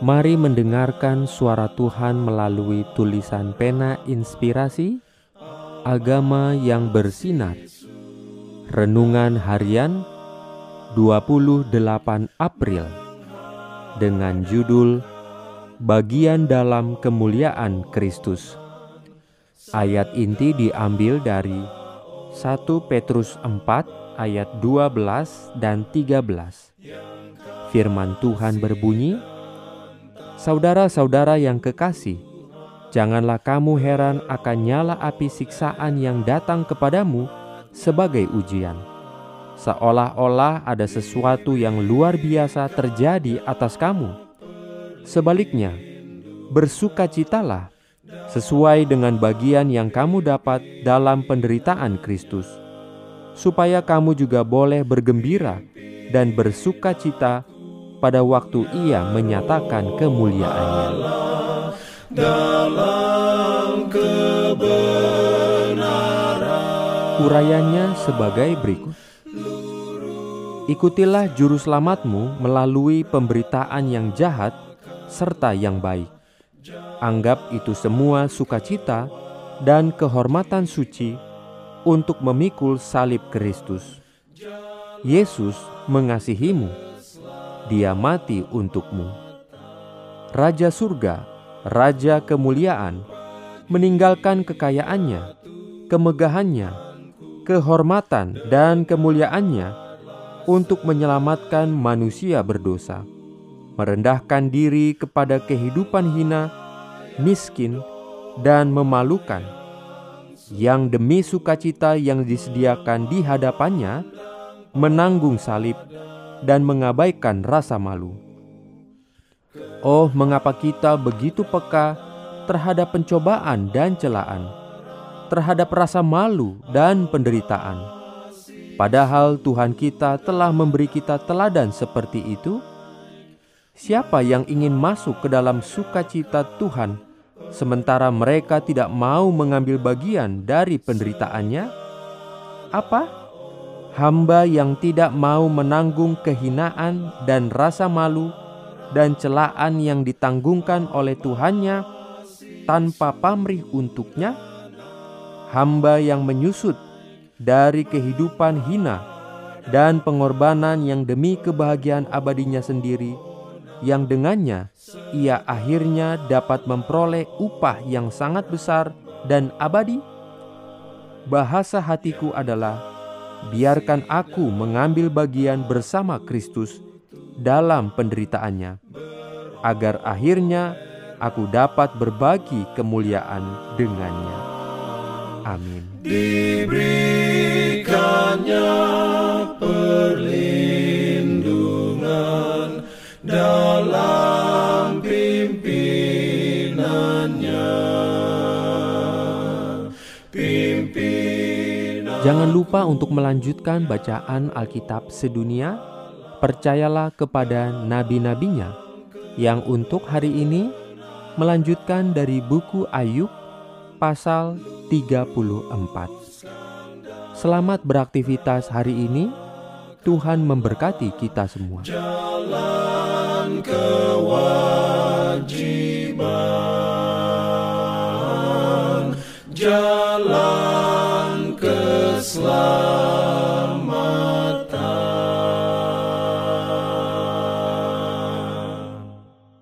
Mari mendengarkan suara Tuhan melalui tulisan pena inspirasi Agama yang bersinar. Renungan harian 28 April Dengan judul Bagian dalam kemuliaan Kristus. Ayat inti diambil dari 1 Petrus 4 ayat 12 dan 13 Firman Tuhan berbunyi, Saudara-saudara yang kekasih, janganlah kamu heran akan nyala api siksaan yang datang kepadamu sebagai ujian, seolah-olah ada sesuatu yang luar biasa terjadi atas kamu. Sebaliknya, bersukacitalah sesuai dengan bagian yang kamu dapat dalam penderitaan Kristus, supaya kamu juga boleh bergembira dan bersukacita pada waktu ia menyatakan kemuliaannya. dalam Urayanya sebagai berikut. Ikutilah juru selamatmu melalui pemberitaan yang jahat serta yang baik. Anggap itu semua sukacita dan kehormatan suci untuk memikul salib Kristus. Yesus mengasihimu dia mati untukmu. Raja surga, raja kemuliaan, meninggalkan kekayaannya, kemegahannya, kehormatan, dan kemuliaannya untuk menyelamatkan manusia berdosa, merendahkan diri kepada kehidupan hina, miskin, dan memalukan, yang demi sukacita yang disediakan di hadapannya menanggung salib dan mengabaikan rasa malu. Oh, mengapa kita begitu peka terhadap pencobaan dan celaan, terhadap rasa malu dan penderitaan? Padahal Tuhan kita telah memberi kita teladan seperti itu. Siapa yang ingin masuk ke dalam sukacita Tuhan, sementara mereka tidak mau mengambil bagian dari penderitaannya? Apa? Hamba yang tidak mau menanggung kehinaan dan rasa malu dan celaan yang ditanggungkan oleh Tuhannya tanpa pamrih untuknya, hamba yang menyusut dari kehidupan hina dan pengorbanan yang demi kebahagiaan abadinya sendiri, yang dengannya ia akhirnya dapat memperoleh upah yang sangat besar dan abadi. Bahasa hatiku adalah biarkan aku mengambil bagian bersama Kristus dalam penderitaannya, agar akhirnya aku dapat berbagi kemuliaan dengannya. Amin. Diberikannya Jangan lupa untuk melanjutkan bacaan Alkitab sedunia. Percayalah kepada nabi-nabinya yang untuk hari ini melanjutkan dari buku Ayub pasal 34. Selamat beraktivitas hari ini. Tuhan memberkati kita semua. jalan love.